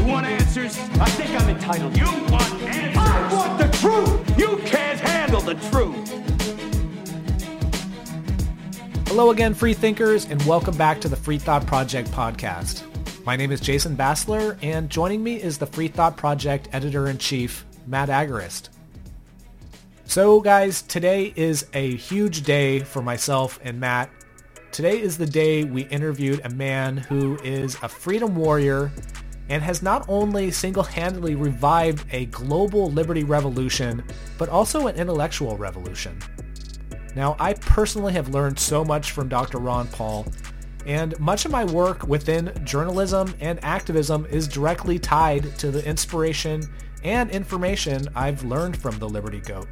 You want answers? I think I'm entitled. You want answers? I want the truth. You can't handle the truth. Hello again, free thinkers, and welcome back to the Free Thought Project podcast. My name is Jason Bassler, and joining me is the Free Thought Project editor-in-chief, Matt Agorist. So guys, today is a huge day for myself and Matt. Today is the day we interviewed a man who is a freedom warrior and has not only single-handedly revived a global liberty revolution, but also an intellectual revolution. Now, I personally have learned so much from Dr. Ron Paul, and much of my work within journalism and activism is directly tied to the inspiration and information I've learned from the Liberty Goat.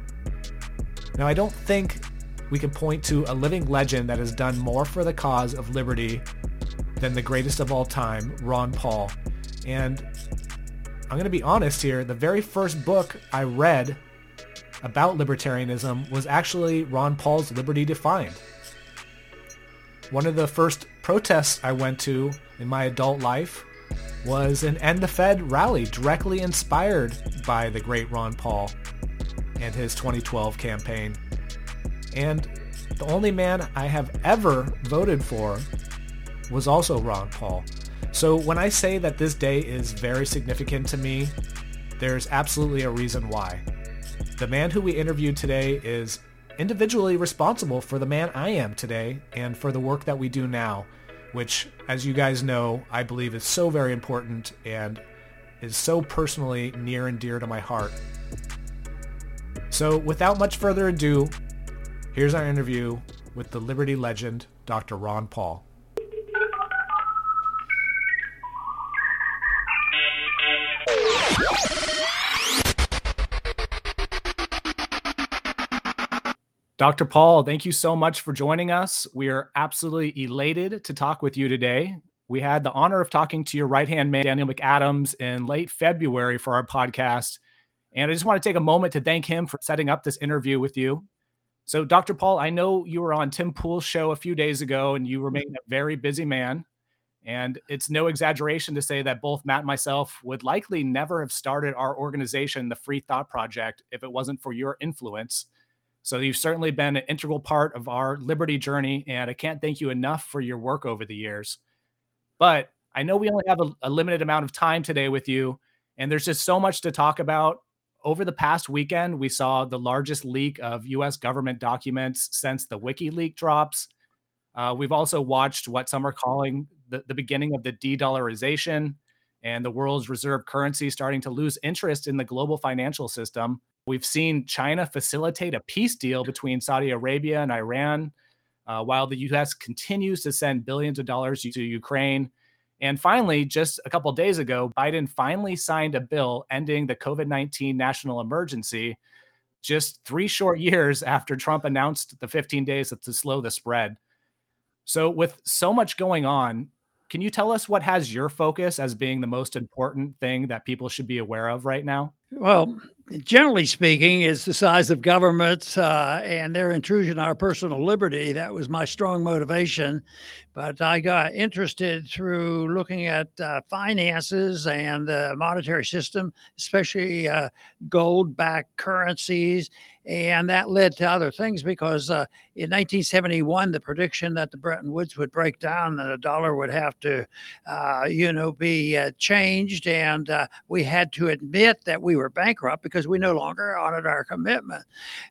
Now, I don't think we can point to a living legend that has done more for the cause of liberty than the greatest of all time, Ron Paul. And I'm going to be honest here, the very first book I read about libertarianism was actually Ron Paul's Liberty Defined. One of the first protests I went to in my adult life was an End the Fed rally directly inspired by the great Ron Paul and his 2012 campaign. And the only man I have ever voted for was also Ron Paul. So when I say that this day is very significant to me, there's absolutely a reason why. The man who we interviewed today is individually responsible for the man I am today and for the work that we do now, which, as you guys know, I believe is so very important and is so personally near and dear to my heart. So without much further ado, here's our interview with the Liberty legend, Dr. Ron Paul. Dr. Paul, thank you so much for joining us. We are absolutely elated to talk with you today. We had the honor of talking to your right hand man, Daniel McAdams, in late February for our podcast. And I just want to take a moment to thank him for setting up this interview with you. So, Dr. Paul, I know you were on Tim Pool's show a few days ago and you mm-hmm. remain a very busy man. And it's no exaggeration to say that both Matt and myself would likely never have started our organization, the Free Thought Project, if it wasn't for your influence. So you've certainly been an integral part of our liberty journey, and I can't thank you enough for your work over the years. But I know we only have a, a, limited amount of time today with you, and there's just so much to talk about. Over the past weekend, we saw the largest leak of US government documents since the WikiLeaks drops. Uh, we've also watched what some are calling the, the beginning of the de dollarization and the world's reserve currency starting to lose interest in the global financial system. We've seen China facilitate a peace deal between Saudi Arabia and Iran, uh, while the U.S. continues to send billions of dollars to Ukraine. And finally, just a couple days ago, Biden finally signed a bill ending the COVID 19 national emergency, just three short years after Trump announced the 15 days to slow the spread. So, with so much going on, can you tell us what has your focus as being the most important thing that people should be aware of right now? Well, generally speaking, is the size of governments uh, and their intrusion on our personal liberty. That was my strong motivation. But I got interested through looking at uh, finances and the monetary system, especially uh, gold backed currencies. And that led to other things because uh, in 1971, the prediction that the Bretton Woods would break down and the dollar would have to, uh, you know, be uh, changed. And we had to admit that we were bankrupt because we no longer honored our commitment.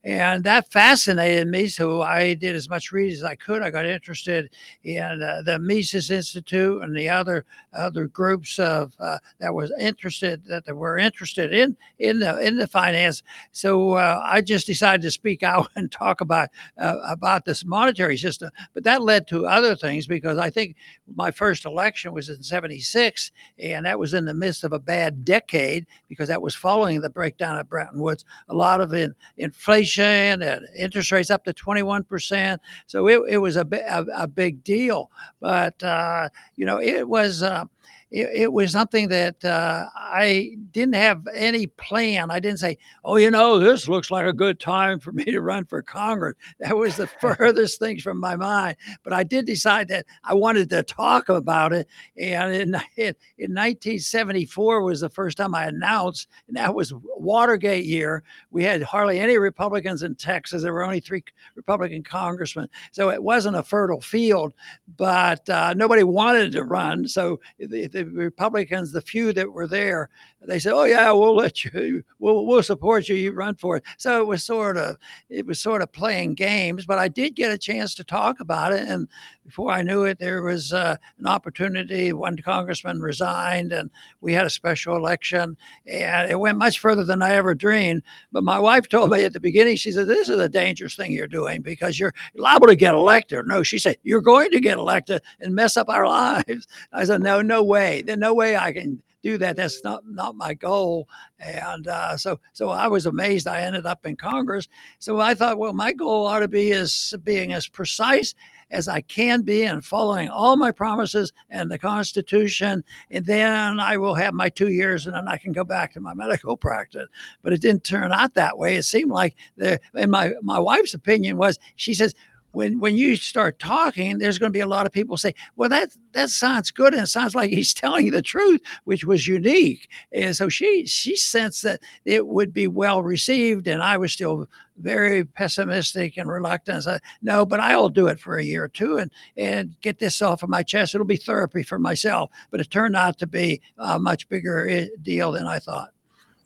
And that fascinated me. So I did as much reading as I could. I got interested in uh, the Mises Institute and the other other groups of uh, that was interested that were interested in in the in the finance. So uh, I just just decided to speak out and talk about uh, about this monetary system. But that led to other things because I think my first election was in '76, and that was in the midst of a bad decade because that was following the breakdown of Bretton Woods. A lot of in, inflation and interest rates up to 21 percent. So it, it was a, a, a big deal. But uh, you know, it was. Uh, it, it was something that uh, I didn't have any plan. I didn't say, oh, you know, this looks like a good time for me to run for Congress. That was the furthest things from my mind. But I did decide that I wanted to talk about it. And in, in, in 1974 was the first time I announced, and that was Watergate year. We had hardly any Republicans in Texas. There were only three Republican congressmen. So it wasn't a fertile field, but uh, nobody wanted to run. So the, the Republicans, the few that were there, they said, "Oh yeah, we'll let you, we'll we'll support you. You run for it." So it was sort of it was sort of playing games, but I did get a chance to talk about it, and before I knew it, there was uh, an opportunity. One congressman resigned, and we had a special election, and it went much further than I ever dreamed. But my wife told me at the beginning, she said, "This is a dangerous thing you're doing because you're liable to get elected." No, she said, "You're going to get elected and mess up our lives." I said, "No, no way. There's no way I can." Do that. That's not not my goal. And uh, so so I was amazed. I ended up in Congress. So I thought, well, my goal ought to be as being as precise as I can be and following all my promises and the Constitution. And then I will have my two years and then I can go back to my medical practice. But it didn't turn out that way. It seemed like the, and my, my wife's opinion was, she says, when when you start talking, there's going to be a lot of people say, "Well, that that sounds good," and it sounds like he's telling you the truth, which was unique. And so she she sensed that it would be well received, and I was still very pessimistic and reluctant. I said, no, but I'll do it for a year or two and and get this off of my chest. It'll be therapy for myself. But it turned out to be a much bigger eh, deal than I thought.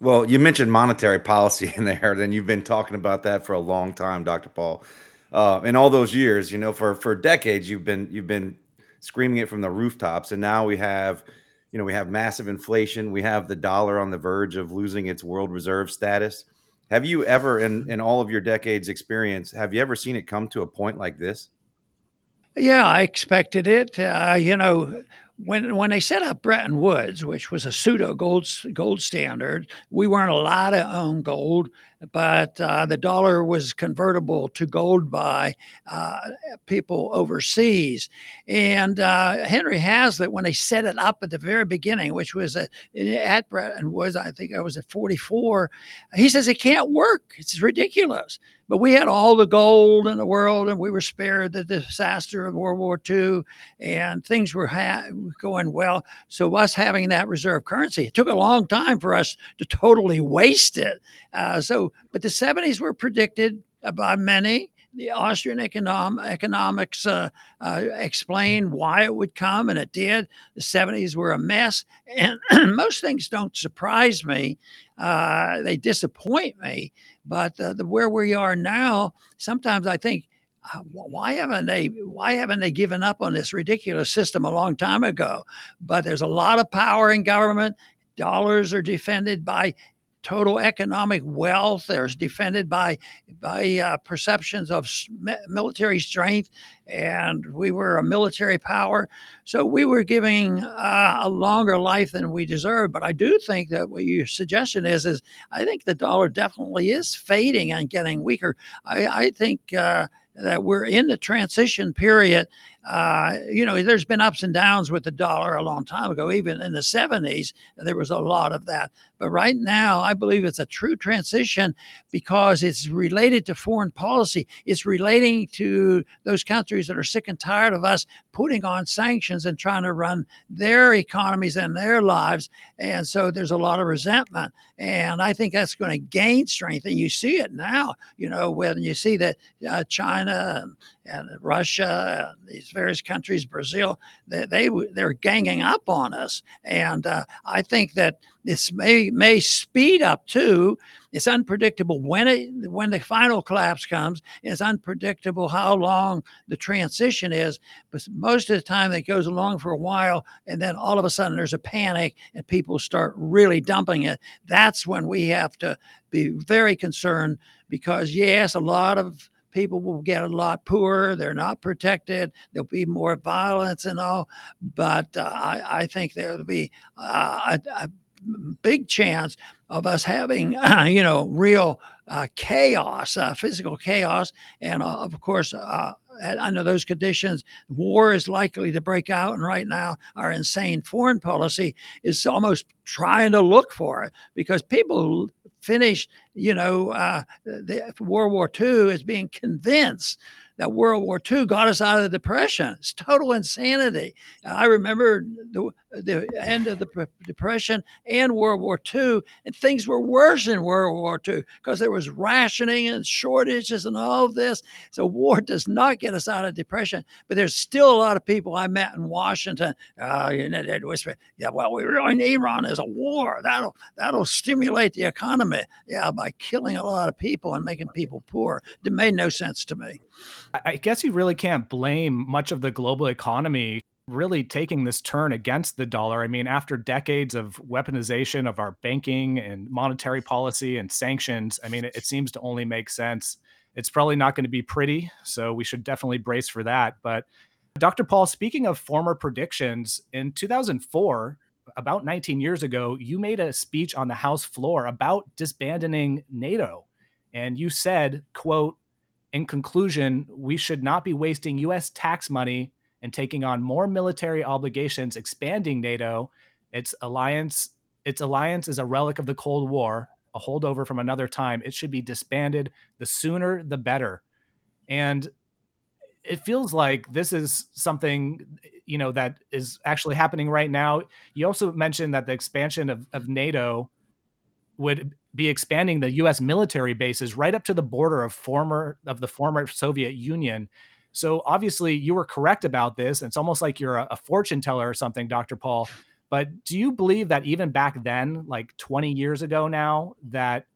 Well, you mentioned monetary policy in there, then you've been talking about that for a long time, Dr. Paul uh, in all those years, you know, for for decades, you've been you've been screaming it from the rooftops, and now we have, you know, we have massive inflation. We have the dollar on the verge of losing its world reserve status. Have you ever, in in all of your decades experience, have you ever seen it come to a point like this? Yeah, I expected it. Uh, you know, when when they set up Bretton Woods, which was a pseudo gold gold standard, we weren't allowed to own gold, but uh, the dollar was convertible to gold by uh, people overseas. And uh, Henry Hazlitt, when they set it up at the very beginning, which was at, at Bretton Woods, I think I was at 44, he says it can't work. It's ridiculous. But we had all the gold in the world, and we were spared the disaster of World War II, and things were ha- going well. So us having that reserve currency, it took a long time for us to totally waste it. Uh, but the 70s were predicted by many. The Austrian econom- economics uh, uh, explained why it would come, and it did. The 70s were a mess, and most things don't surprise me. Uh, they disappoint me. But uh, the, where we are now, sometimes I think, uh, why haven't they why haven't they given up on this ridiculous system a long time ago? But there's a lot of power in government. Dollars are defended by total economic wealth. There's defended by by uh, perceptions of military strength, and we were a military power, so we were giving uh, a longer life than we deserved. But I do think that what your suggestion is is I think the dollar definitely is fading and getting weaker. I, I think. Uh, that we're in the transition period. Uh, you know, there's been ups and downs with the dollar a long time ago. Even in the 70s, there was a lot of that. But right now, I believe it's a true transition because it's related to foreign policy. It's relating to those countries that are sick and tired of us putting on sanctions and trying to run their economies and their lives. And so there's a lot of resentment. And I think that's going to gain strength. And you see it now, you know, when you see that uh, China and, Russia, and these various countries, Brazil, they, they they're ganging up on us. And uh, I think that this may may speed up too. It's unpredictable when it when the final collapse comes. It's unpredictable how long the transition is. But most of the time, it goes along for a while, and then all of a sudden there's a panic, and people start really dumping it. That's when we have to be very concerned because yes, a lot of people will get a lot poorer. They're not protected. There'll be more violence and all. But uh, I, I, think there'll be uh, a, a, big chance of us having, uh, you know, real uh, chaos, uh, physical chaos. And uh, of course, under those conditions, war is likely to break out. And right now, our insane foreign policy is almost trying to look for it because people finished, you know, uh, the World War II as being convinced that World War II got us out of the Depression. It's total insanity. I remember the, the end of the Depression and World War II, and things were worse in World War II because there was rationing and shortages and all of this. So war does not get us out of depression. But there's still a lot of people I met in Washington. Uh, you know, they'd whisper, "Yeah, well, we really need Iran as a war. That'll that'll stimulate the economy. Yeah, by killing a lot of people and making people poor. It made no sense to me." I guess you really can't blame much of the global economy really taking this turn against the dollar. I mean, after decades of weaponization of our banking and monetary policy and sanctions, I mean, it, it seems to only make sense. It's probably not going to be pretty, so we should definitely brace for that. But Dr. Paul, speaking of former predictions, in 2004, about 19 years ago, you made a speech on the House floor about disbanding NATO. And you said, quote, in conclusion, we should not be wasting US tax money and taking on more military obligations, expanding NATO. Its alliance, its alliance is a relic of the Cold War, a holdover from another time. It should be disbanded. The sooner, the better. And it feels like this is something you know that is actually happening right now. You also mentioned that the expansion of, of NATO would be expanding the U.S. military bases right up to the border of former of the former Soviet Union. So obviously, you were correct about this. It's almost like you're a, a fortune teller or something, Dr. Paul. But do you believe that even back then, like 20 years ago now, that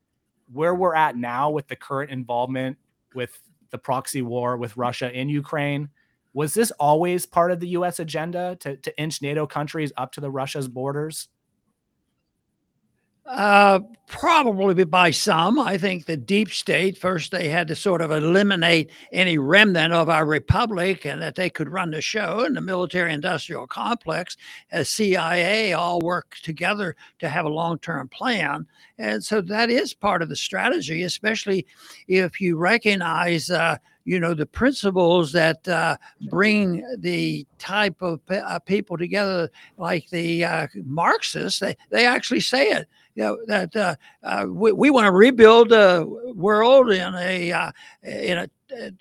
where we're at now with the current involvement with the proxy war with Russia in Ukraine, was this always part of the U.S. agenda to, to inch NATO countries up to the Russia's borders? Uh, probably by some. I think the deep state, first, they had to sort of eliminate any remnant of our republic and that they could run the show. And the military industrial complex, as CIA, all work together to have a long term plan. And so that is part of the strategy, especially if you recognize. Uh, you know the principles that uh, bring the type of uh, people together like the uh, marxists they, they actually say it you know, that uh, uh, we, we want to rebuild the world in a uh, in a,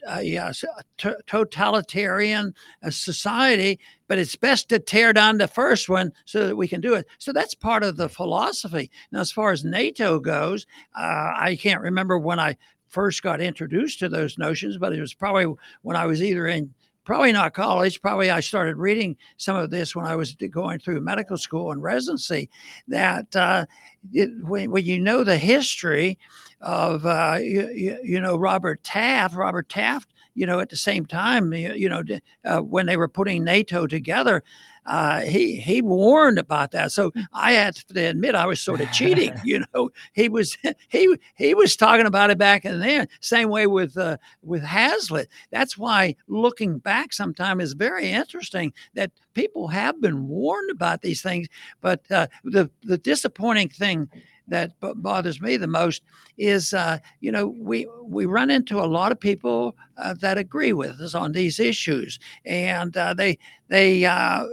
a, a t- totalitarian uh, society, but it's best to tear down the first one so that we can do it. So that's part of the philosophy. Now, as far as NATO goes, uh, I can't remember when I first got introduced to those notions, but it was probably when I was either in probably not college. Probably I started reading some of this when I was going through medical school and residency. That uh, it, when, when you know the history of uh, you, you, know Robert Taft, Robert Taft, you know at the same time, you, you know uh, when they were putting NATO together, uh, he he warned about that. So hmm. I had to admit I was sort of cheating. You know, he was he he was talking about it back in there. Same way with uh, with Hazlitt. That's why looking back sometime is very interesting that people have been warned about these things. But uh, the the disappointing thing that bothers me the most is, uh, you know, we we run into a lot of people uh, that agree with us on these issues, and uh, they they uh,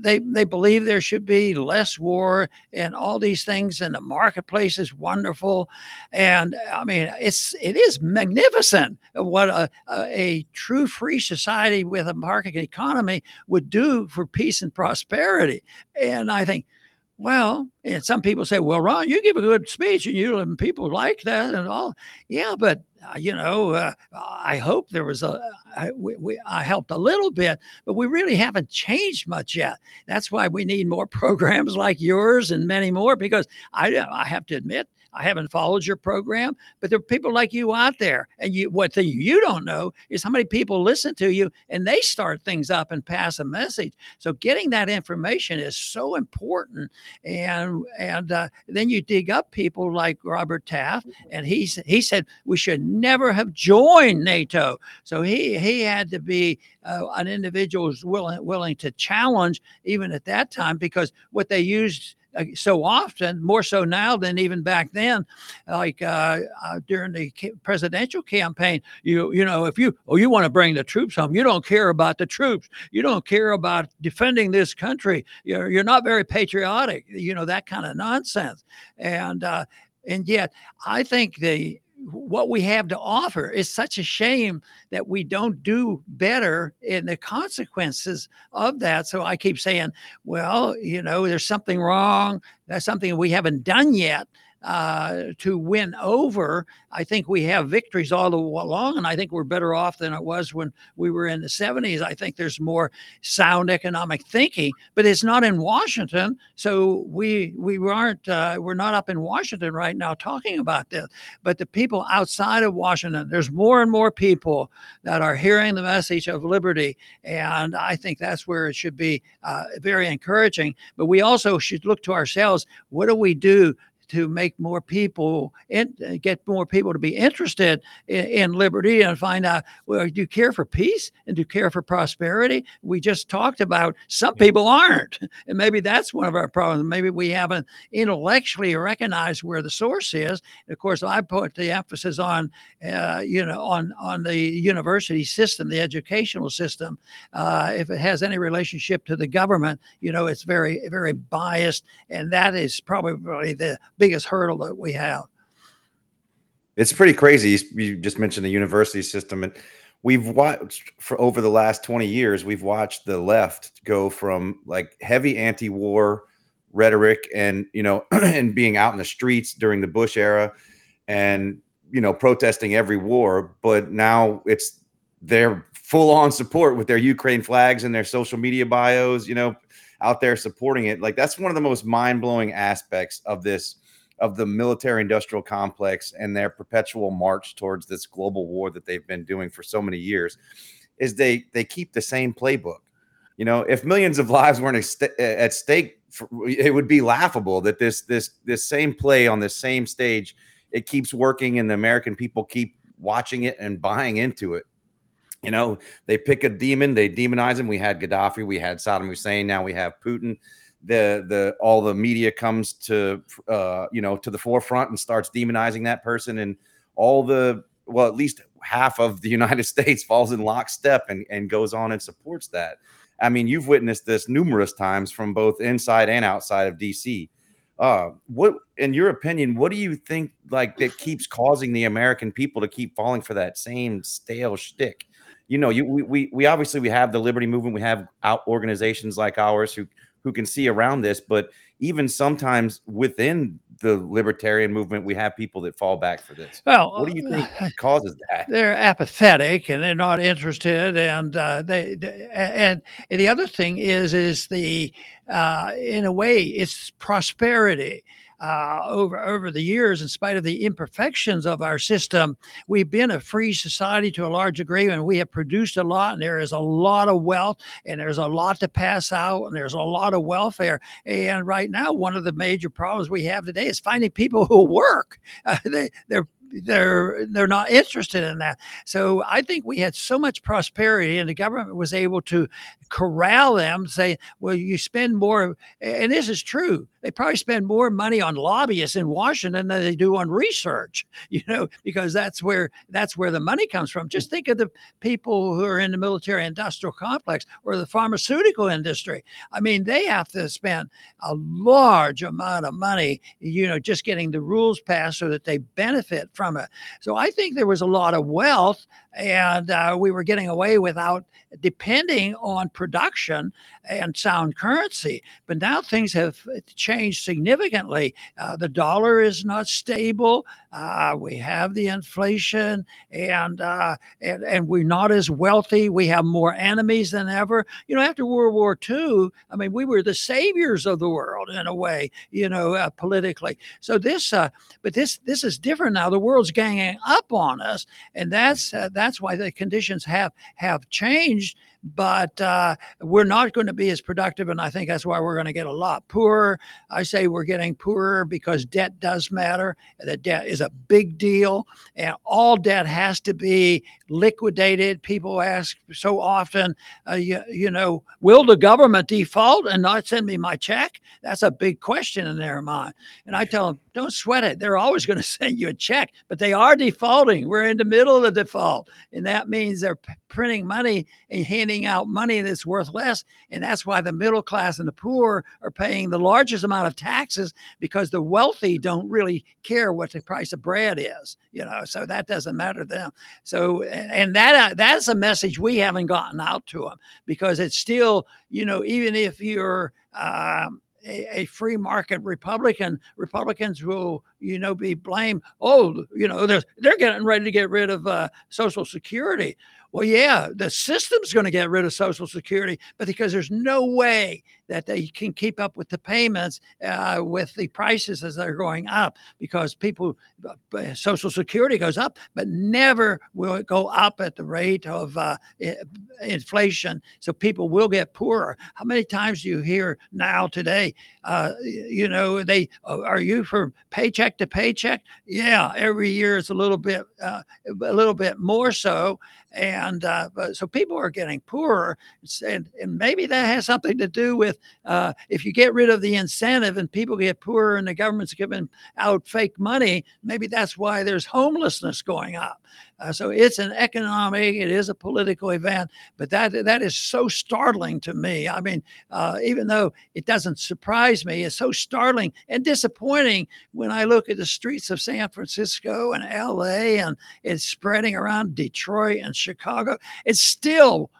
they they believe there should be less war and all these things, and the marketplace is wonderful, and I mean it's it is magnificent what a, a true free society with a market economy would do for peace and prosperity, and I think Well, and some people say, "Well, Ron, you give a good speech, and you and people like that and all." Yeah, but uh, you know, uh, I hope there was a. I, we, we, I helped a little bit, but we really haven't changed much yet. That's why we need more programs like yours and many more. Because I, I have to admit, I haven't followed your program, but there are people like you out there. And you, what thing you don't know is how many people listen to you and they start things up and pass a message. So getting that information is so important. And and uh, then you dig up people like Robert Taft, and he he said we should never have joined NATO. So he he had to be uh, an individual who's willing willing to challenge even at that time because what they used so often, more so now than even back then. Like uh, uh, during the presidential campaign, you you know, if you oh you want to bring the troops home, you don't care about the troops, you don't care about defending this country. You're you're not very patriotic. You know that kind of nonsense, and uh, and yet I think the what we have to offer. It's such a shame that we don't do better in the consequences of that. So I keep saying, well, you know, there's something wrong. That's something we haven't done yet uh, to win over. I think we have victories all along, and I think we're better off than it was when we were in the 70s. I think there's more sound economic thinking, but it's not in Washington. So we we aren't uh, we're not up in Washington right now talking about this. But the people outside of Washington, there's more and more people that are hearing the message of liberty, and I think that's where it should be uh, very encouraging. But we also should look to ourselves. What do we do to make more people uh, get more people to be interested in, in, liberty and find out well do you care for peace and do you care for prosperity? We just talked about some people aren't. And maybe that's one of our problems. Maybe we haven't intellectually recognized where the source is. And of course i put the emphasis on uh, you know on on the university system the educational system. Uh, if it has any relationship to the government you know it's very very biased. And that is probably the biggest hurdle that we have. It's pretty crazy. You just mentioned the university system, and we've watched for over the last 20 years, we've watched the left go from like heavy anti-war rhetoric and you know and being out in the streets during the Bush era and you know protesting every war, but now it's their full on support with their Ukraine flags and their social media bios, you know, out there supporting it. Like that's one of the most mind-blowing aspects of this of the military industrial complex and their perpetual march towards this global war that they've been doing for so many years is they they keep the same playbook. You know if millions of lives weren't at stake it would be laughable that this this this same play on the same stage it keeps working and the american people keep watching it and buying into it. You know they pick a demon they demonize him. We had gaddafi we had saddam hussein now we have putin the the all the media comes to uh, you know to the forefront and starts demonizing that person, and all the well, at least half of the United States falls in lockstep and, and goes on and supports that. I mean, you've witnessed this numerous times from both inside and outside of DC. Uh, what, in your opinion, what do you think like that keeps causing the American people to keep falling for that same stale shtick? You know, you we we, we obviously we have the liberty movement, we have out organizations like ours who who can see around this. But even sometimes within the libertarian movement, we have people that fall back for this. Well, what do you think causes that? They're apathetic and they're not interested, and uh, they, and, and the other thing is is the uh, in a way it's prosperity uh, over over the years, in spite of the imperfections of our system, we've been a free society to a large degree, and we have produced a lot. And there is a lot of wealth, and there's a lot to pass out, and there's a lot of welfare. And right now, one of the major problems we have today is finding people who work. Uh, they they're they're they're not interested in that. So I think we had so much prosperity, and the government was able to corral them, say, "Well, you spend more," and this is true. They probably spend more money on lobbyists in Washington than they do on research. You know, because that's where that's where the money comes from. Just think of the people who are in the military-industrial complex or the pharmaceutical industry. I mean, they have to spend a large amount of money, you know, just getting the rules passed so that they benefit from from it. So I think there was a lot of wealth, and uh, we were getting away without depending on production and sound currency. But now things have changed significantly. Uh, the dollar is not stable. Uh, we have the inflation, and, uh, and and we're not as wealthy. We have more enemies than ever. You know, after World War II, I mean, we were the saviors of the world in a way. You know, uh, politically. So this, uh, but this this is different now. The world's ganging up on us, and that's uh, that's why the conditions have have changed but uh, we're not going to be as productive. And I think that's why we're going to get a lot poorer. I say we're getting poorer because debt does matter. The debt is a big deal, and all debt has to be liquidated. People ask so often, uh, you, you know, will the government default and not send me my check? That's a big question in their mind. And I tell them, don't sweat it. They're always going to send you a check, but they are defaulting. We're in the middle of the default. And that means they're p- printing money and handing out money that's worth less. And that's why the middle class and the poor are paying the largest amount of taxes because the wealthy don't really care what the price of bread is, you know, so that doesn't matter to them. So, and that uh, that's a message we haven't gotten out to them because it's still, you know, even if you're, um, a, a, free market Republican, Republicans will, you know, be blamed. Oh, you know, they're they're getting ready to get rid of uh, Social Security. Well, yeah, the system's going to get rid of Social Security, but because there's no way that they can keep up with the payments uh, with the prices as they're going up, because people, uh, Social Security goes up, but never will it go up at the rate of uh, inflation. So people will get poorer. How many times do you hear now today? Uh, you know, they uh, are you for paycheck to paycheck? Yeah, every year it's a little bit, uh, a little bit more so and uh, so people are getting poorer and, and maybe that has something to do with uh, if you get rid of the incentive and people get poorer and the government's giving out fake money maybe that's why there's homelessness going up uh, so it's an economic, it is a political event, but that that is so startling to me. I mean, uh, even though it doesn't surprise me, it's so startling and disappointing when I look at the streets of San Francisco and L.A. and it's spreading around Detroit and Chicago. It's still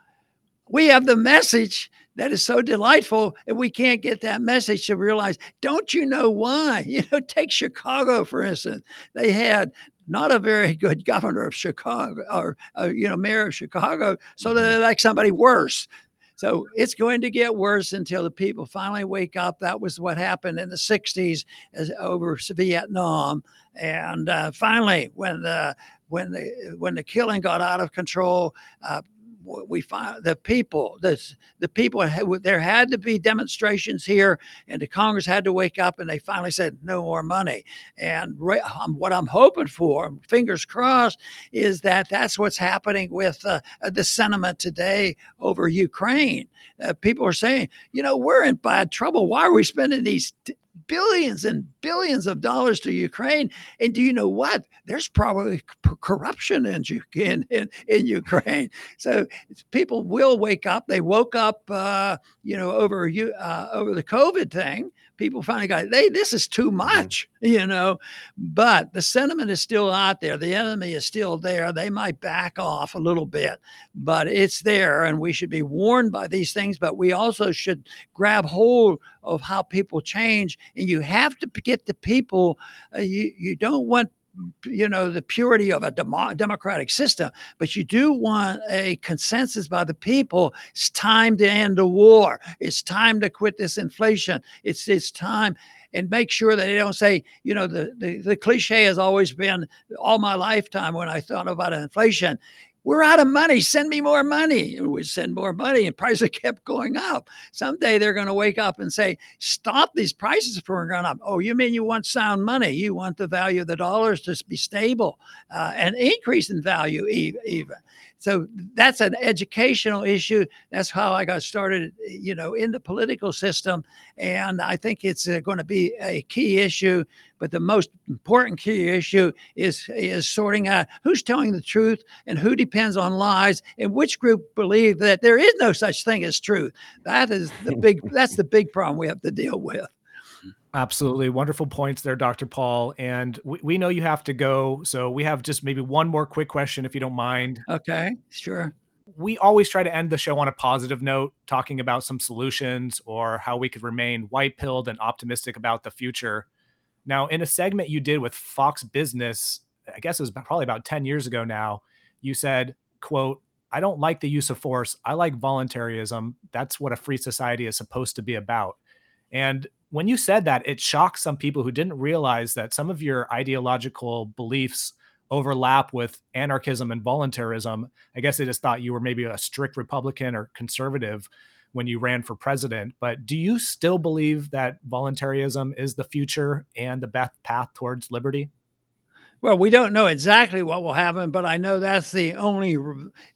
we have the message that is so delightful and we can't get that message to realize don't you know why you know take chicago for instance they had not a very good governor of Chicago or, uh, you know, mayor of Chicago. So mm-hmm. they like somebody worse. So it's going to get worse until the people finally wake up. That was what happened in the 60s as, over Vietnam. And uh, finally, when the when the when the killing got out of control, uh, we find the people, the, the people, there had to be demonstrations here, and the Congress had to wake up, and they finally said no more money. And um, what I'm hoping for, fingers crossed, is that that's what's happening with uh, the sentiment today over Ukraine. Uh, people are saying, you know, we're in bad trouble. Why are we spending these t- billions and billions of dollars to Ukraine. And do you know what? There's probably corruption in, in, in, in Ukraine. So people will wake up. They woke up, uh, you know, over you uh, over the COVID thing people finally got, hey, this is too mm-hmm. much, you know. But the sentiment is still out there. The enemy is still there. They might back off a little bit, but it's there. And we should be warned by these things. But we also should grab hold of how people change. And you have to get the people, uh, you, you don't want you know the purity of a demo- democratic system but you do want a consensus by the people. It's time to end the war. It's time to quit this inflation. It's it's time and make sure that they don't say, you know, the, the, the cliche has always been all my lifetime when I thought about inflation, we're out of money. Send me more money. And we send more money, and prices kept going up. Someday they're going to wake up and say, "Stop these prices from going up." Oh, you mean you want sound money? You want the value of the dollars to be stable uh, and increase in value even. So that's an educational issue. That's how I got started, you know, in the political system, and I think it's uh, going to be a key issue. But the most important key issue is is sorting out who's telling the truth and who depends on lies, and which group believe that there is no such thing as truth. That is the big. that's the big problem we have to deal with. Absolutely. Wonderful points there, Dr. Paul. And we, we know you have to go. So we have just maybe one more quick question, if you don't mind. Okay, sure. we always try to end the show on a positive note, talking about some solutions or how we could remain white pilled and optimistic about the future. Now, in a segment you did with Fox Business, I guess it was probably about 10 years ago now, you said, quote, I don't like the use of force. I like voluntarism. That's what a free society is supposed to be about. And when you said that, it shocked some people who didn't realize that some of your ideological beliefs overlap with anarchism and voluntarism. I guess they just thought you were maybe a strict Republican or conservative when you ran for president. But do you still believe that voluntarism is the future and the best path towards liberty? Well, we don't know exactly what will happen, but I know that's the only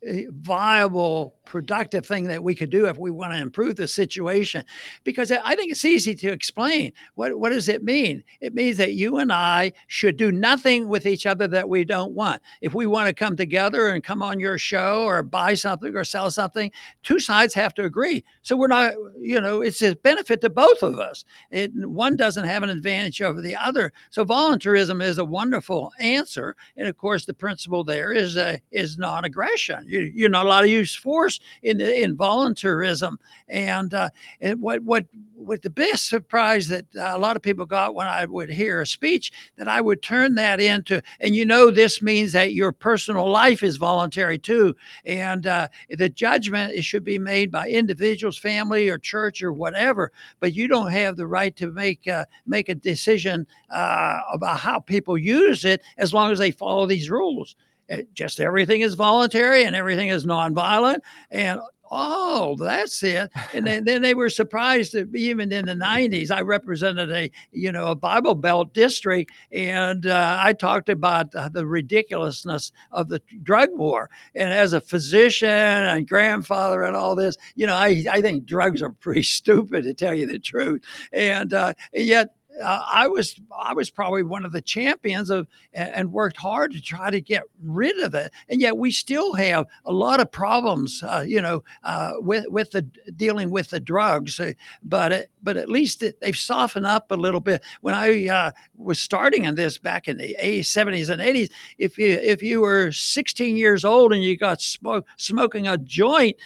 eh, viable, productive thing that we could do if we want to improve the situation. Because I think it's easy to explain. What, what does it mean? It means that you and I should do nothing with each other that we don't want. If we want to come together and come on your show or buy something or sell something, two sides have to agree. So we're not, you know, it's a benefit to both of us. It, one doesn't have an advantage over the other. So voluntarism is a wonderful answer. And of course, the principle there is uh, is non-aggression. You, you're not allowed to use force in in voluntarism. And uh, and what what what the best surprise that a lot of people got when I would hear a speech that I would turn that into, and you know, this means that your personal life is voluntary too, and uh, the judgment it should be made by individuals, family, or church or whatever. But you don't have the right to make uh, make a decision uh, about how people use it as long as they follow these rules. It, just everything is voluntary and everything is nonviolent and oh that's it. And then, then they were surprised that even in the 90s i represented a you know a bible belt district and uh, i talked about the ridiculousness of the drug war. And as a physician and grandfather and all this you know i, I think drugs are pretty stupid to tell you the truth. And, uh, and yet uh, I was I was probably one of the champions of and worked hard to try to get rid of it, and yet we still have a lot of problems, uh, you know, uh, with with the dealing with the drugs. Uh, but it, but at least it, they've softened up a little bit. When I uh, was starting in this back in the 80s, 70s, and 80s, if you if you were 16 years old and you got smoke, smoking a joint,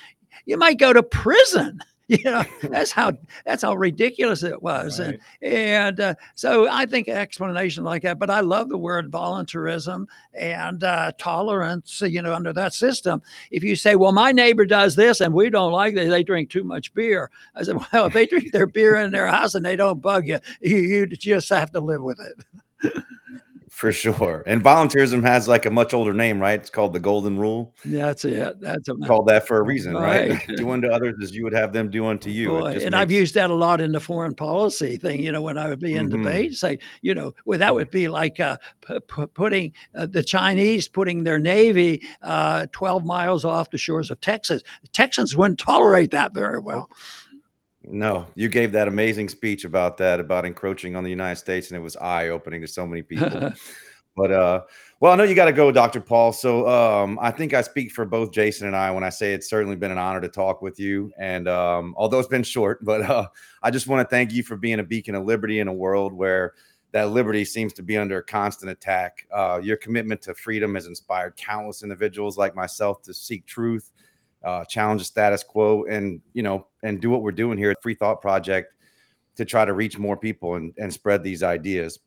you might go to prison. You know that's how that's how ridiculous it was right. and and uh, so i think explanation like that but i love the word voluntarism and uh, tolerance you know under that system if you say well my neighbor does this and we don't like it they drink too much beer i said well if they drink their beer in their house and they don't bug you you, you just have to live with it for sure. And volunteerism has like a much older name, right? It's called the Golden Rule. Yeah, that's it. That's a, called that for a reason, right? right? do unto others as you would have them do unto you. Boy, and makes... I've used that a lot in the foreign policy thing. You know, when I would be in mm-hmm. debate, say, you know, well, that would be like uh, p- p- putting uh, the Chinese putting their navy uh, 12 miles off the shores of Texas. The Texans wouldn't tolerate that very well. No, you gave that amazing speech about that, about encroaching on the United States, and it was eye opening to so many people. but uh, well, I know you got to go, Dr. Paul. So um, I think I speak for both Jason and I when I say it's certainly been an honor to talk with you. And um, although it's been short, but uh, I just want to thank you for being a beacon of liberty in a world where that liberty seems to be under constant attack. Uh, your commitment to freedom has inspired countless individuals like myself to seek truth uh, challenge the status quo, and you know, and do what we're doing here at Free Thought Project to try to reach more people and, and spread these ideas.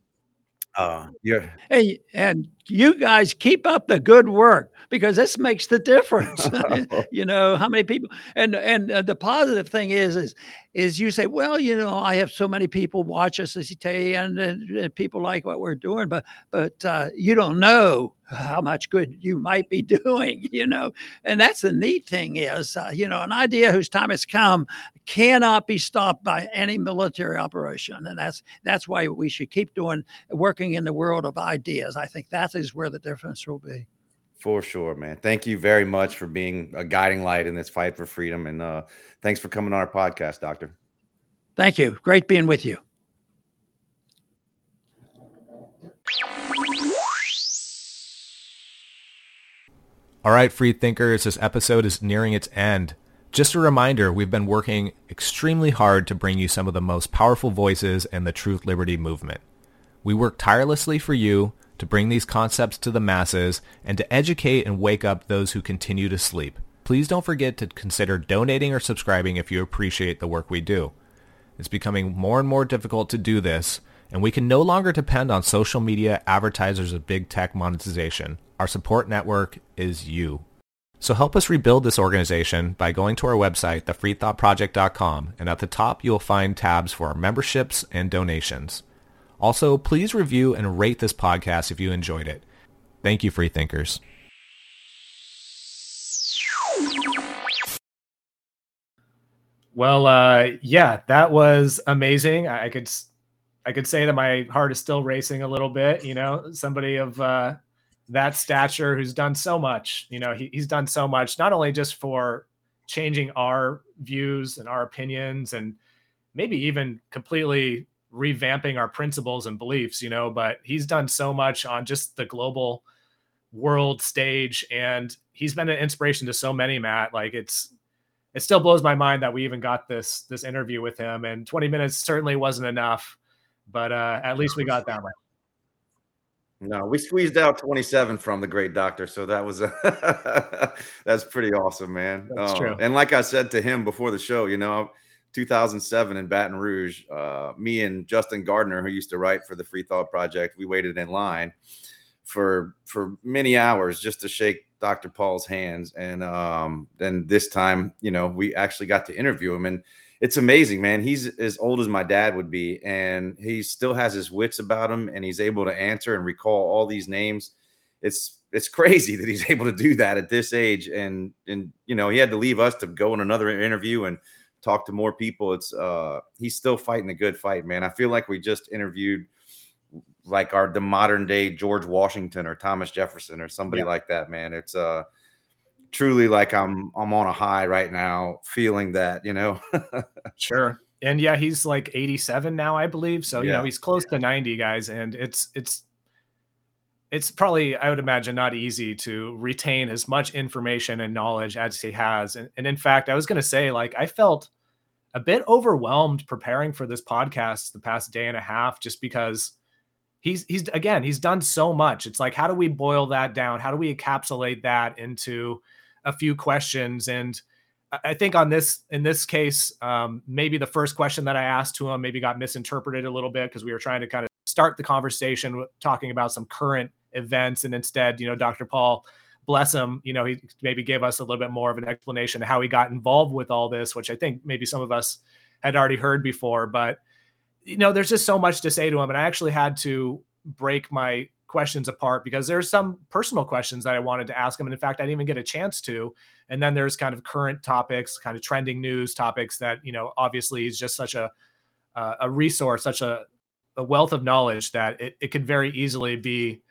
Uh, yeah. Hey, and you guys keep up the good work because this makes the difference. you know how many people, and and uh, the positive thing is is is you say, well, you know, I have so many people watch us as you and, and, and people like what we're doing, but but uh, you don't know how much good you might be doing, you know. And that's the neat thing is, uh, you know, an idea whose time has come cannot be stopped by any military operation, and that's that's why we should keep doing working in the world of ideas. I think that is where the difference will be. For sure, man. Thank you very much for being a guiding light in this fight for freedom, and uh, thanks for coming on our podcast, Doctor. Thank you. Great being with you. All right, free thinkers, this episode is nearing its end. Just a reminder, we've been working extremely hard to bring you some of the most powerful voices in the truth liberty movement. We work tirelessly for you to bring these concepts to the masses and to educate and wake up those who continue to sleep. please don't forget to consider donating or subscribing if you appreciate the work we do. It's becoming more and more difficult to do this, and we can no longer depend on social media advertisers of big tech monetization. Our support network is you. So help us rebuild this organization by going to our website, thefreethoughtproject.com, and at the top you'll find tabs for our memberships and donations. Also, please review and rate this podcast if you enjoyed it. Thank you, free thinkers. Well, uh, yeah, that was amazing. I, could, I could say that my heart is still racing a little bit. You know, somebody of uh, that stature who's done so much. You know, he, he's done so much, not only just for changing our views and our opinions, and maybe even completely revamping our principles and beliefs. You know, but he's done so much on just the global world stage, and he's been an inspiration to so many. Matt, like it's it still blows my mind that we even got this this interview with him and 20 minutes certainly wasn't enough but uh at least we got that one no we squeezed out 27 from the great doctor so that was a that's pretty awesome man that's uh, true. and like i said to him before the show you know 2007 in baton rouge uh, me and justin gardner who used to write for the free thought project we waited in line for for many hours just to shake Dr. Paul's hands. And um, then this time, you know, we actually got to interview him. And it's amazing, man. He's as old as my dad would be, and he still has his wits about him, and he's able to answer and recall all these names. It's it's crazy that he's able to do that at this age. And and you know, he had to leave us to go on another interview and talk to more people. It's uh he's still fighting a good fight, man. I feel like we just interviewed like our the modern day George Washington or Thomas Jefferson or somebody yeah. like that, man. It's uh truly like I'm I'm on a high right now, feeling that, you know. sure. And yeah, he's like 87 now, I believe. So, yeah. you know, he's close to 90 guys and it's it's it's probably I would imagine not easy to retain as much information and knowledge as he has. And, and in fact, I was going to say like I felt a bit overwhelmed preparing for this podcast the past day and a half just because he's he's again he's done so much. It's like how do we boil that down? How do we encapsulate that into a few questions? And i think on this in this case um, maybe the first question that i asked to him maybe got misinterpreted a little bit because we were trying to kind of start the conversation talking about some current events and instead you know dr paul bless him you know he maybe gave us a little bit more of an explanation of how he got involved with all this which i think maybe some of us had already heard before but you know, there's just so much to say to him. And I actually had to break my questions apart because there's some personal questions that I wanted to ask him. And in fact, I didn't even get a chance to. And then there's kind of current topics, kind of trending news topics that, you know, obviously is just such a, uh, a resource, such a, a wealth of knowledge that it, it could very easily be,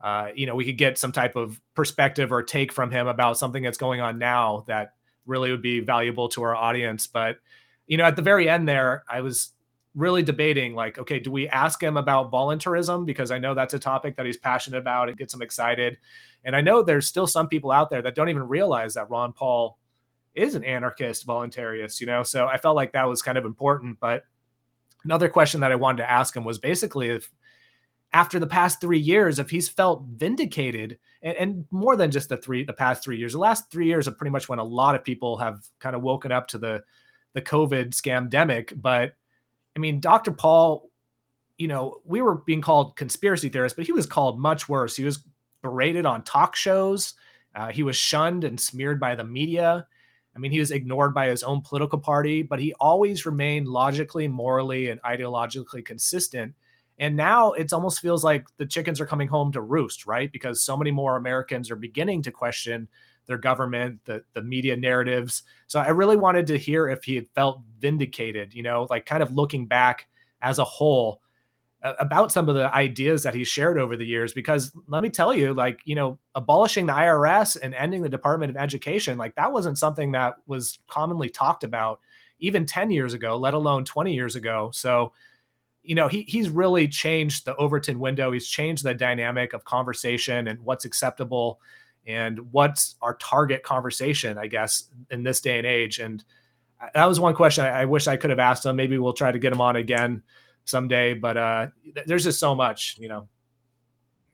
uh, you know, we could get some type of perspective or take from him about something that's going on now that really would be valuable to our audience. But, you know, at the very end there, I was really debating like okay do we ask him about voluntarism? Because i know that's a topic that he's passionate about it gets him excited. And i know there's still some people out there that don't even realize that ron paul is an anarchist voluntarist you know? So i felt like that was kind of important. But another question that i wanted to ask him was basically if after the past three years if he's felt vindicated and, and more than just the three the past three years the last three years are pretty much when a lot of people have kind of woken up to the the covid scamdemic but I mean, Dr. Paul, you know, we were being called conspiracy theorists, but he was called much worse. He was berated on talk shows. Uh, he was shunned and smeared by the media. I mean, he was ignored by his own political party, but he always remained logically, morally, and ideologically consistent. And now it almost feels like the chickens are coming home to roost, right? Because so many more Americans are beginning to question their government, the the media narratives. So I really wanted to hear if he had felt vindicated, you know, like kind of looking back as a whole about some of the ideas that he shared over the years because let me tell you like you know abolishing the IRS and ending the Department of Education like that wasn't something that was commonly talked about even 10 years ago let alone 20 years ago so you know he he's really changed the Overton window he's changed the dynamic of conversation and what's acceptable and what's our target conversation, I guess, in this day and age. And that was one question I, I wish I could have asked him. Maybe we'll try to get him on again someday, but uh, there's just so much, you know.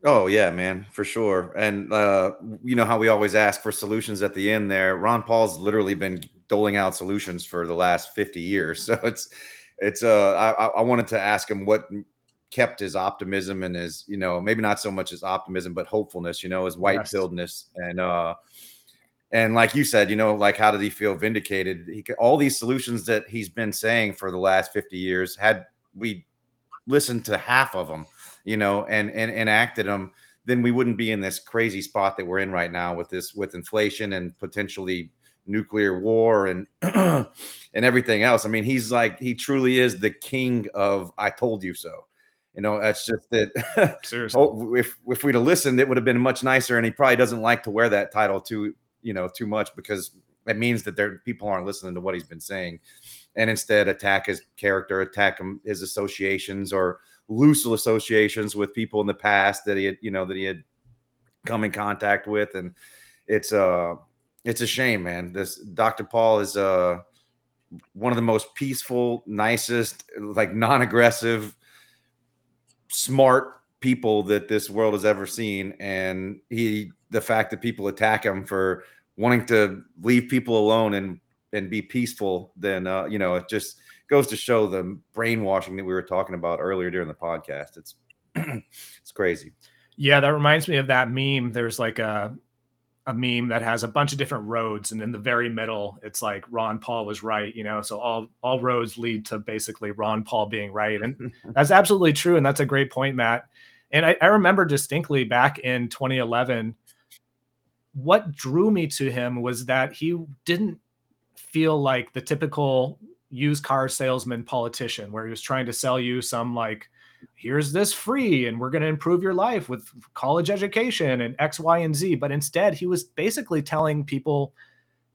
Oh yeah, man, for sure. And uh, you know how we always ask for solutions at the end there. Ron Paul's literally been doling out solutions for the last 50 years. So it's it's uh I, I wanted to ask him what kept his optimism and his, you know, maybe not so much his optimism, but hopefulness, you know, his white pilledness. And uh and like you said, you know, like how did he feel vindicated? He could, all these solutions that he's been saying for the last 50 years had we listened to half of them you know, and and enacted them, then we wouldn't be in this crazy spot that we're in right now with this with inflation and potentially nuclear war and and everything else. I mean, he's like he truly is the king of I told you so. You know, that's just that. Seriously, oh, if if we'd have listened, it would have been much nicer. And he probably doesn't like to wear that title too, you know, too much because it means that there people aren't listening to what he's been saying, and instead attack his character, attack him, his associations, or loose associations with people in the past that he had, you know, that he had come in contact with, and it's uh it's a shame, man. This Dr. Paul is uh one of the most peaceful, nicest, like non-aggressive, smart people that this world has ever seen, and he the fact that people attack him for wanting to leave people alone and and be peaceful, then uh, you know, it just goes to show the brainwashing that we were talking about earlier during the podcast. It's it's crazy. Yeah, that reminds me of that meme. There's like a a meme that has a bunch of different roads, and in the very middle, it's like Ron Paul was right. You know, so all all roads lead to basically Ron Paul being right, and that's absolutely true. And that's a great point, Matt. And I, I remember distinctly back in 2011, what drew me to him was that he didn't feel like the typical used car salesman politician where he was trying to sell you some like here's this free and we're going to improve your life with college education and x y and z. But instead he was basically telling people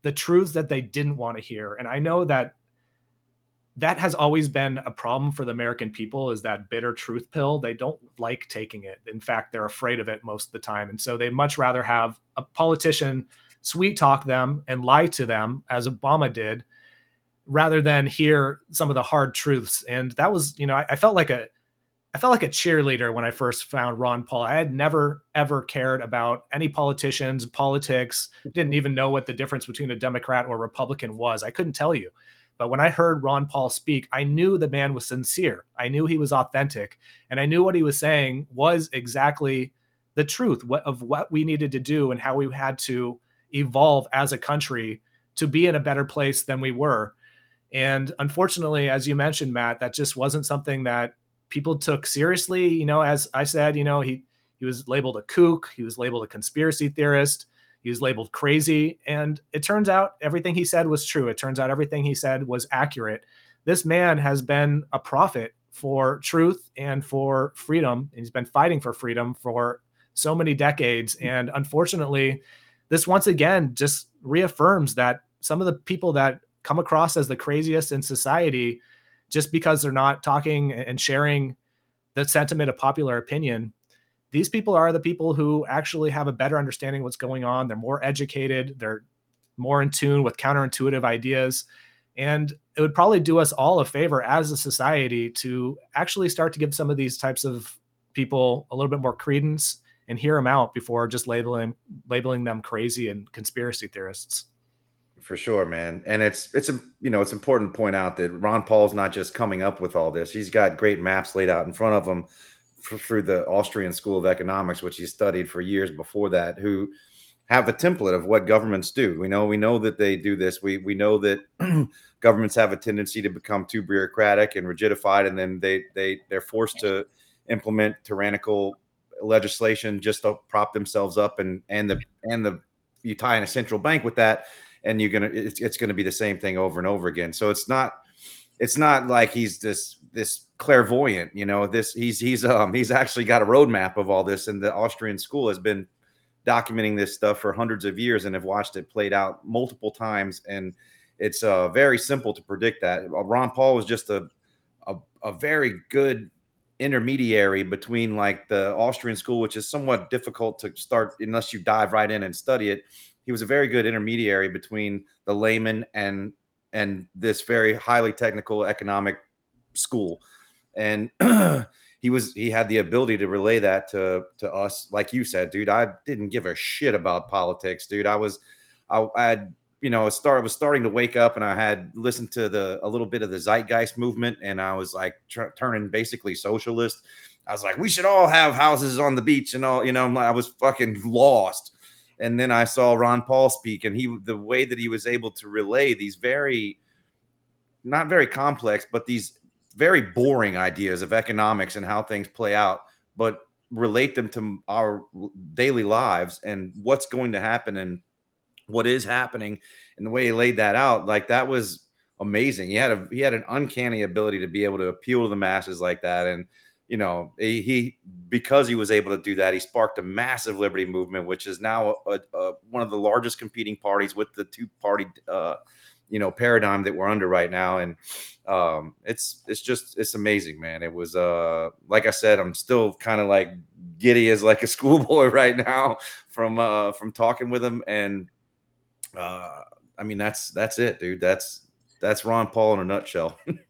the truths that they didn't want to hear. And i know that that has always been a problem for the american people is that bitter truth pill. They don't like taking it. In fact they're afraid of it most of the time. And so they much rather have a politician sweet talk them and lie to them as obama did rather than hear some of the hard truths. And that was, you know, I, I, felt like a I felt like a cheerleader when I first found Ron Paul. I had never ever cared about any politicians, politics, didn't even know what the difference between a Democrat or Republican was. I couldn't tell you. But when I heard Ron Paul speak, I knew the man was sincere. I knew he was authentic, and I knew what he was saying was exactly the truth of what we needed to do and how we had to evolve as a country to be in a better place than we were. And unfortunately, as you mentioned, Matt, that just wasn't something that people took seriously. You know, as I said, you know, he he was labeled a kook, he was labeled a conspiracy theorist, he was labeled crazy, and it turns out everything he said was true. It turns out everything he said was accurate. This man has been a prophet for truth and for freedom. And he's been fighting for freedom for so many decades. Mm. And unfortunately, this once again just reaffirms that some of the people that come across as the craziest in society just because they're not talking and sharing the sentiment of popular opinion these people are the people who actually have a better understanding of what's going on. They're more educated. They're more in tune with counterintuitive ideas. And it would probably do us all a favor as a society to actually start to give some of these types of people a little bit more credence and hear them out before just labeling labeling them crazy and conspiracy theorists for sure, man. And it's it's a you know it's important to point out that Ron Paul's not just coming up with all this. He's got great maps laid out in front of him through the Austrian School of Economics, which he studied for years before that. Who have a template of what governments do. We know we know that they do this. We we know that governments have a tendency to become too bureaucratic and rigidified, and then they they they're forced to implement tyrannical legislation just to prop themselves up and and the and the you tie in a central bank with that and you're gonna it's, it's gonna be the same thing over and over again. So it's not it's not like he's this this clairvoyant, you know. This he's he's um he's actually got a roadmap of all this, and the Austrian school has been documenting this stuff for hundreds of years and have watched it played out multiple times. And it's uh, very simple to predict that. Uh, Ron Paul was just a, a, a very good intermediary between like the Austrian school, which is somewhat difficult to start unless you dive right in and study it, he was a very good intermediary between the layman and and this very highly technical economic school. And he was he had the ability to relay that to to us. Like you said dude i didn't give a shit about politics dude. I was i, I had you know start was starting to wake up and i had listened to the a little bit of the zeitgeist movement and i was like tr- turning basically socialist. I was like we should all have houses on the beach and all you know i was fucking lost and then i saw ron paul speak and he the way that he was able to relay these very not very complex but these very boring ideas of economics and how things play out, but relate them to our daily lives and what's going to happen and what is happening. And the way he laid that out like that was amazing. He had a he had an uncanny ability to be able to appeal to the masses like that. And you know he, because he was able to do that he sparked a massive liberty movement which is now a, a, one of the largest competing parties with the two party uh, you know paradigm that we're under right now. And um it's it's just it's amazing man. It was uh like i said i'm still kind of like giddy as like a schoolboy right now from uh from talking with him. And uh i mean that's that's it dude. That's that's ron paul in a nutshell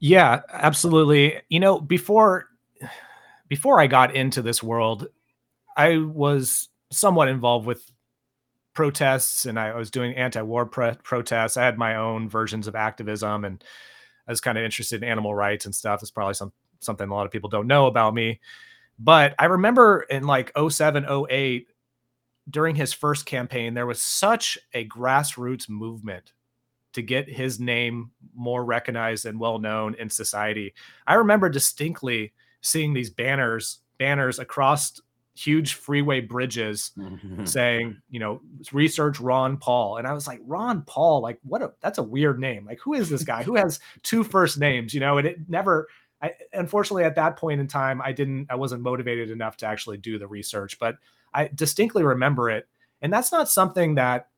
yeah absolutely you know before before i got into this world i was somewhat involved with protests and I was doing anti-war protests. I had my own versions of activism and I was kind of interested in animal rights and stuff. It's probably some something a lot of people don't know about me. But I remember in like 07, 08, during his first campaign, there was such a grassroots movement to get his name more recognized and well known in society. I remember distinctly seeing these banners banners across huge freeway bridges mm-hmm. saying, you know, research Ron Paul. And I was like, Ron Paul, like what a that's a weird name. Like, who is this guy? who has two first names? You know, and it never I unfortunately at that point in time, I didn't I wasn't motivated enough to actually do the research, but I distinctly remember it. And that's not something that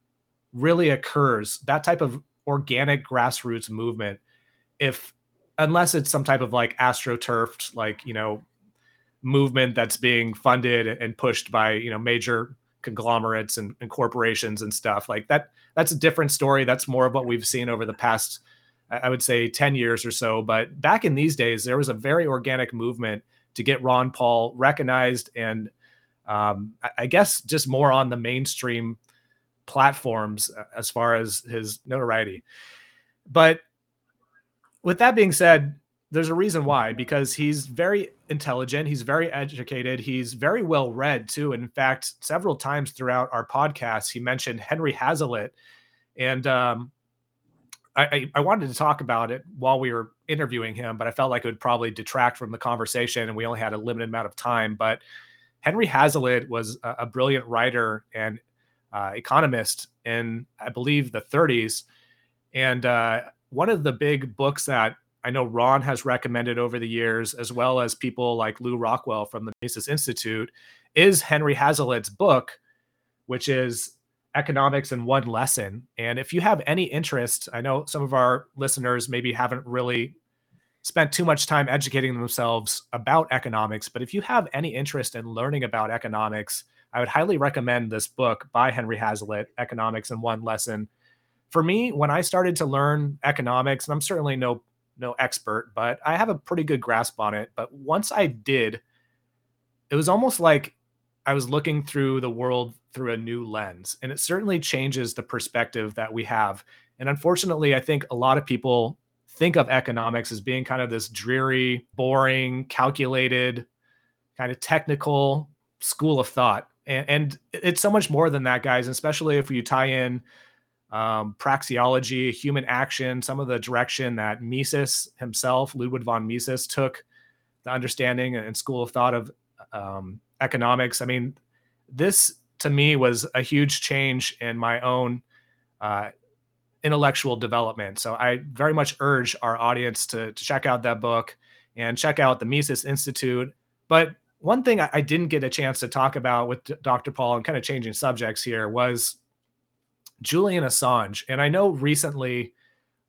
really occurs, that type of organic grassroots movement, if unless it's some type of like astroturfed, like, you know, movement that's being funded and pushed by you know major conglomerates and, and, corporations and stuff like that that's a different story. That's more of what we've seen over the past i would say 10 years or so. But back in these days there was a very organic movement to get ron paul recognized and um, I, I guess just more on the mainstream platforms uh, as far as his notoriety. But with that being said there's a reason why because he's very intelligent he's very educated he's very well read too. In fact several times throughout our podcast he mentioned henry hazlitt. And um, I, I, wanted to talk about it while we were interviewing him but i felt like it would probably detract from the conversation and we only had a limited amount of time. But henry hazlitt was a, a brilliant writer and uh, economist in i believe the 30s and uh, one of the big books that I know Ron has recommended over the years, as well as people like Lew Rockwell from the Mises Institute, is Henry Hazlitt's book, which is Economics in One Lesson. And if you have any interest, I know some of our listeners maybe haven't really spent too much time educating themselves about economics, but if you have any interest in learning about economics, I would highly recommend this book by Henry Hazlitt, Economics in One Lesson. For me, when I started to learn economics, and I'm certainly no no expert, but I have a pretty good grasp on it. But once I did, it was almost like I was looking through the world through a new lens. And it certainly changes the perspective that we have. And unfortunately, I think a lot of people think of economics as being kind of this dreary, boring, calculated, kind of technical school of thought. And, and it's so much more than that, guys, especially if you tie in um, praxeology, human action, some of the direction that Mises himself, Ludwig von Mises, took the understanding and school of thought of um, economics. I mean, this to me was a huge change in my own uh, intellectual development. So I very much urge our audience to, to, check out that book and check out the Mises Institute. But one thing I, didn't get a chance to talk about with Dr. Paul and kind of changing subjects here was Julian Assange. And I know recently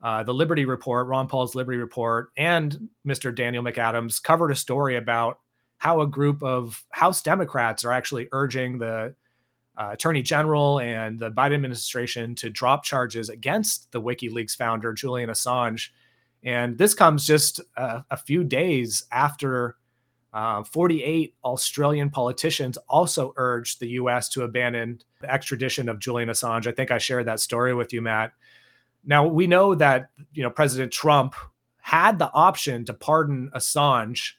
uh, the Liberty Report, Ron Paul's Liberty Report, and Mr. Daniel McAdams covered a story about how a group of House Democrats are actually urging the uh, Attorney General and the Biden administration to drop charges against the WikiLeaks founder, Julian Assange. And this comes just a few days after Uh, 48 Australian politicians also urged the U.S. to abandon the extradition of Julian Assange. I think I shared that story with you, Matt. Now we know that you know President Trump had the option to pardon Assange,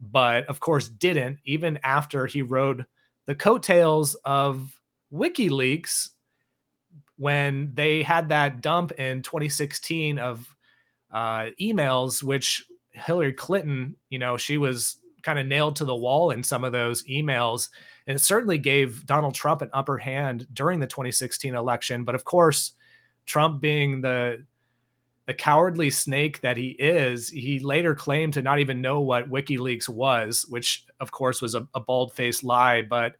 but of course didn't, even after he rode the coattails of WikiLeaks when they had that dump in 2016 of uh, emails, which Hillary Clinton, you know, she was kind of nailed to the wall in some of those emails. And it certainly gave Donald Trump an upper hand during the 2016 election. But of course, Trump being the the cowardly snake that he is, he later claimed to not even know what WikiLeaks was, which of course was a, a bald-faced lie. But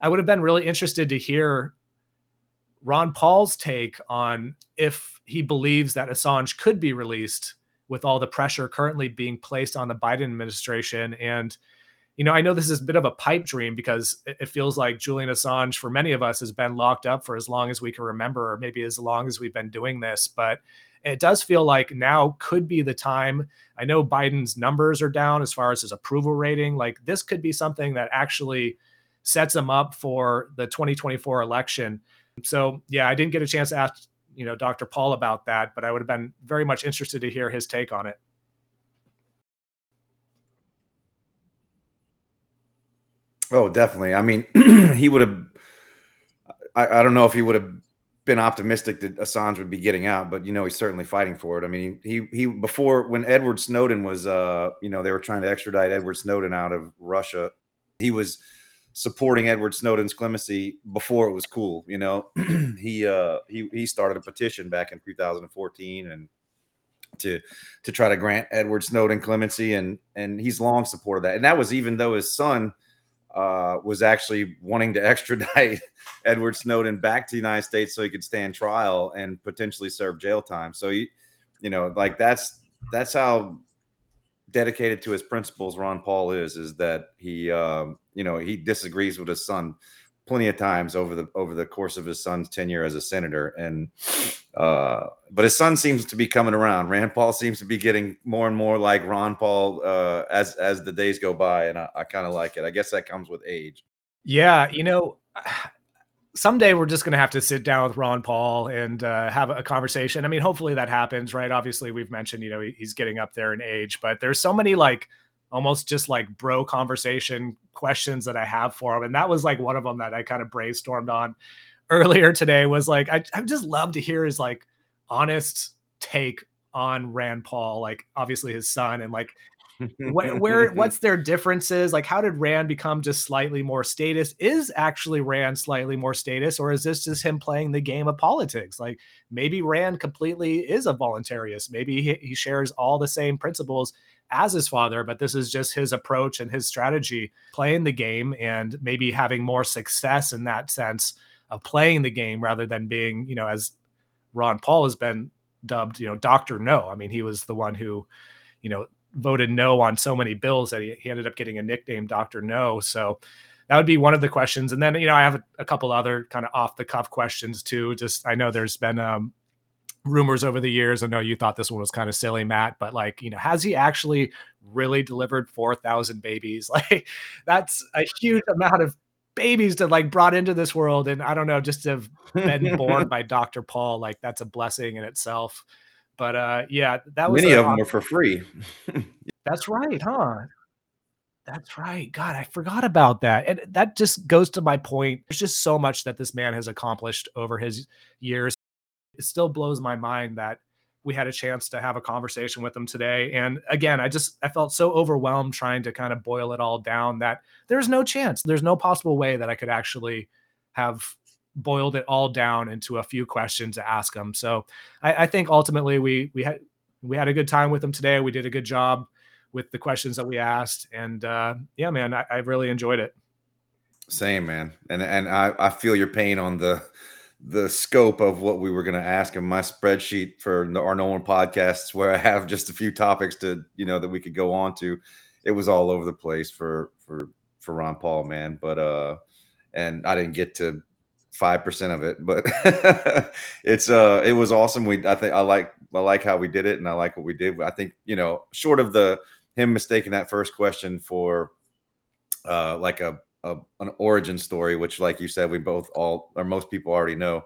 I would have been really interested to hear Ron Paul's take on if he believes that Assange could be released with all the pressure currently being placed on the Biden administration. And, you know, I know this is a bit of a pipe dream because it feels like Julian Assange, for many of us, has been locked up for as long as we can remember, or maybe as long as we've been doing this. But it does feel like now could be the time. I know Biden's numbers are down as far as his approval rating. Like this could be something that actually sets him up for the 2024 election. So, yeah, I didn't get a chance to ask you know Dr. Paul about that, but I would have been very much interested to hear his take on it. Oh, definitely. I mean, he would have. I, I don't know if he would have been optimistic that Assange would be getting out, but you know he's certainly fighting for it. I mean, he he before when Edward Snowden was, uh, you know, they were trying to extradite Edward Snowden out of Russia. He was supporting Edward Snowden's clemency before it was cool. You know, he uh, he he started a petition back in 2014 and to to try to grant Edward Snowden clemency, and and he's long supported that. And that was even though his son uh, was actually wanting to extradite Edward Snowden back to the United States so he could stand trial and potentially serve jail time. So he, you know, like that's that's how dedicated to his principles ron paul is is that he um, you know he disagrees with his son plenty of times over the over the course of his son's tenure as a senator. And uh, but his son seems to be coming around. Rand paul seems to be getting more and more like ron paul uh, as as the days go by. And i, I kind of like it. I guess that comes with age. Yeah you know someday we're just going to have to sit down with Ron Paul and uh, have a conversation. I mean, hopefully that happens, right? Obviously, we've mentioned, you know, he's getting up there in age, but there's so many like almost just like bro conversation questions that I have for him. And that was like one of them that I kind of brainstormed on earlier today was like, I, I just love to hear his like honest take on Rand Paul, like obviously his son, and like where, where what's their differences? Like, how did Rand become just slightly more statist? Is actually Rand slightly more statist, or is this just him playing the game of politics? Like, maybe Rand completely is a voluntarist. Maybe he, he shares all the same principles as his father, but this is just his approach and his strategy playing the game and maybe having more success in that sense of playing the game rather than being, you know, as Ron Paul has been dubbed, you know, Dr. No. I mean, he was the one who, you know, voted no on so many bills that he, he ended up getting a nickname Dr. No. So that would be one of the questions. And then, you know, I have a, a couple other kind of off the cuff questions too. Just, I know there's been um, rumors over the years. I know you thought this one was kind of silly, Matt, but like, you know, has he actually really delivered 4,000 babies? Like, that's a huge amount of babies to like brought into this world. And I don't know, just to have been born by Dr. Paul, like, that's a blessing in itself. But uh, yeah, that was many of them were for free. that's right, huh? That's right. God, I forgot about that. And that just goes to my point. There's just so much that this man has accomplished over his years. It still blows my mind that we had a chance to have a conversation with him today. And again, I just I felt so overwhelmed trying to kind of boil it all down that there's no chance. There's no possible way that I could actually have boiled it all down into a few questions to ask them. So I, I, think ultimately we we had we had a good time with them today. We did a good job with the questions that we asked, and uh, yeah, man, I, I really enjoyed it. Same, man, and and I, I feel your pain on the the scope of what we were going to ask him. My spreadsheet for our Nolan podcasts, where I have just a few topics to you know that we could go on to, it was all over the place for for for Ron Paul, man. But uh, and I didn't get to five percent of it, but it's uh it was awesome. We I think I like I like how we did it and I like what we did. I think, you know, short of the him mistaking that first question for uh, like a, a an origin story, which, like you said, we both all or most people already know.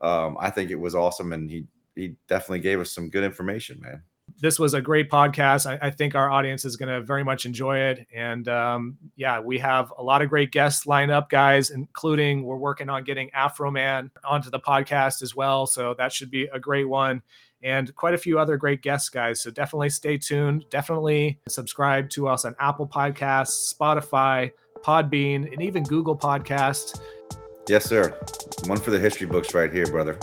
Um, I think it was awesome, and he he definitely gave us some good information, man this was a great podcast. I, I think our audience is going to very much enjoy it. And um, yeah, we have a lot of great guests lined up, guys, including we're working on getting Afroman onto the podcast as well. So that should be a great one. And quite a few other great guests, guys. So definitely stay tuned. Definitely subscribe to us on Apple Podcasts, Spotify, Podbean, and even Google Podcasts. Yes, sir. One for the history books right here, brother.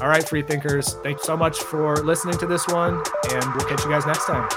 All right, free thinkers. Thanks so much for listening to this one, and we'll catch you guys next time.